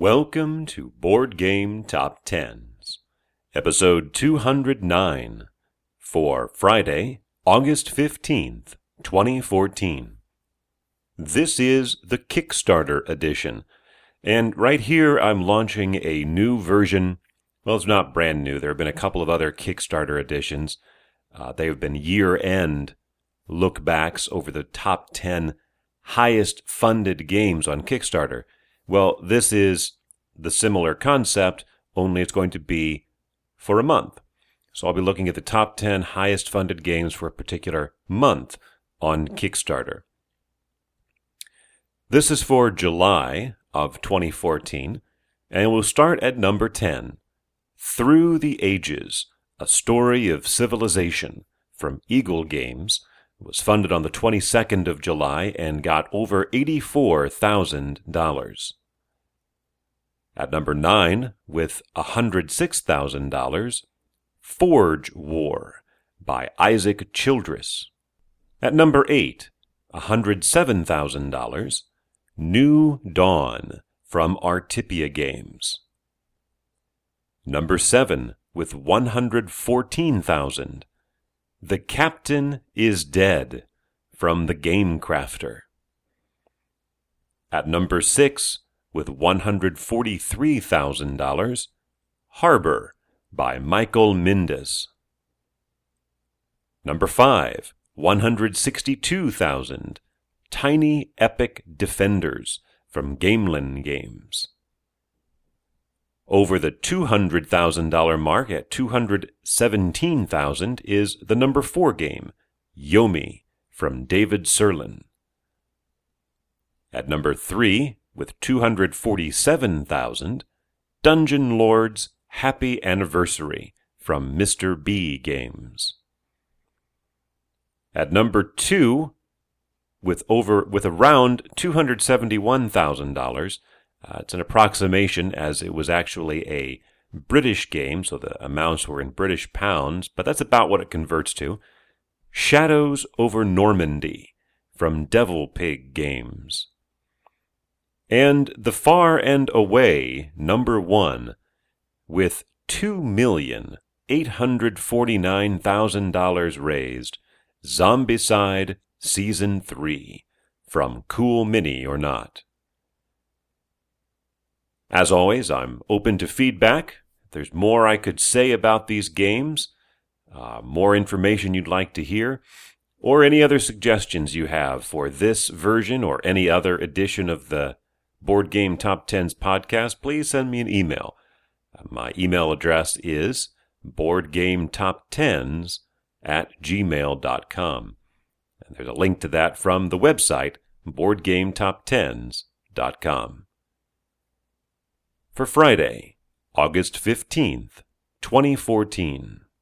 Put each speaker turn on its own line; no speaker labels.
Welcome to Board Game Top Tens, episode 209 for Friday, August 15th, 2014. This is the Kickstarter edition, and right here I'm launching a new version. Well, it's not brand new. There have been a couple of other Kickstarter editions. Uh, they have been year end look backs over the top 10 highest funded games on Kickstarter. Well, this is the similar concept, only it's going to be for a month. So I'll be looking at the top 10 highest funded games for a particular month on Kickstarter. This is for July of 2014, and we'll start at number 10 Through the Ages A Story of Civilization from Eagle Games was funded on the 22nd of July and got over $84,000. At number 9, with $106,000, Forge War by Isaac Childress. At number 8, $107,000, New Dawn from Artipia Games. Number 7, with 114,000, the Captain is Dead from The Game Crafter. At number 6, with $143,000, Harbor by Michael Mindes. Number 5, 162,000, Tiny Epic Defenders from Gamelyn Games over the $200,000 mark at 217,000 is the number 4 game, Yomi from David Sirlin. At number 3 with 247,000, Dungeon Lords Happy Anniversary from Mr. B Games. At number 2 with over with around $271,000 uh, it's an approximation as it was actually a British game, so the amounts were in British pounds, but that's about what it converts to. Shadows over Normandy from Devil Pig Games. And The Far and Away, number one, with $2,849,000 raised, Zombicide Season 3 from Cool Mini or Not. As always, I'm open to feedback. If there's more I could say about these games, uh, more information you'd like to hear, or any other suggestions you have for this version or any other edition of the Board Game Top Tens podcast, please send me an email. Uh, my email address is boardgametop10s at gmail.com. And there's a link to that from the website, boardgametop10s.com for Friday, August 15th, 2014.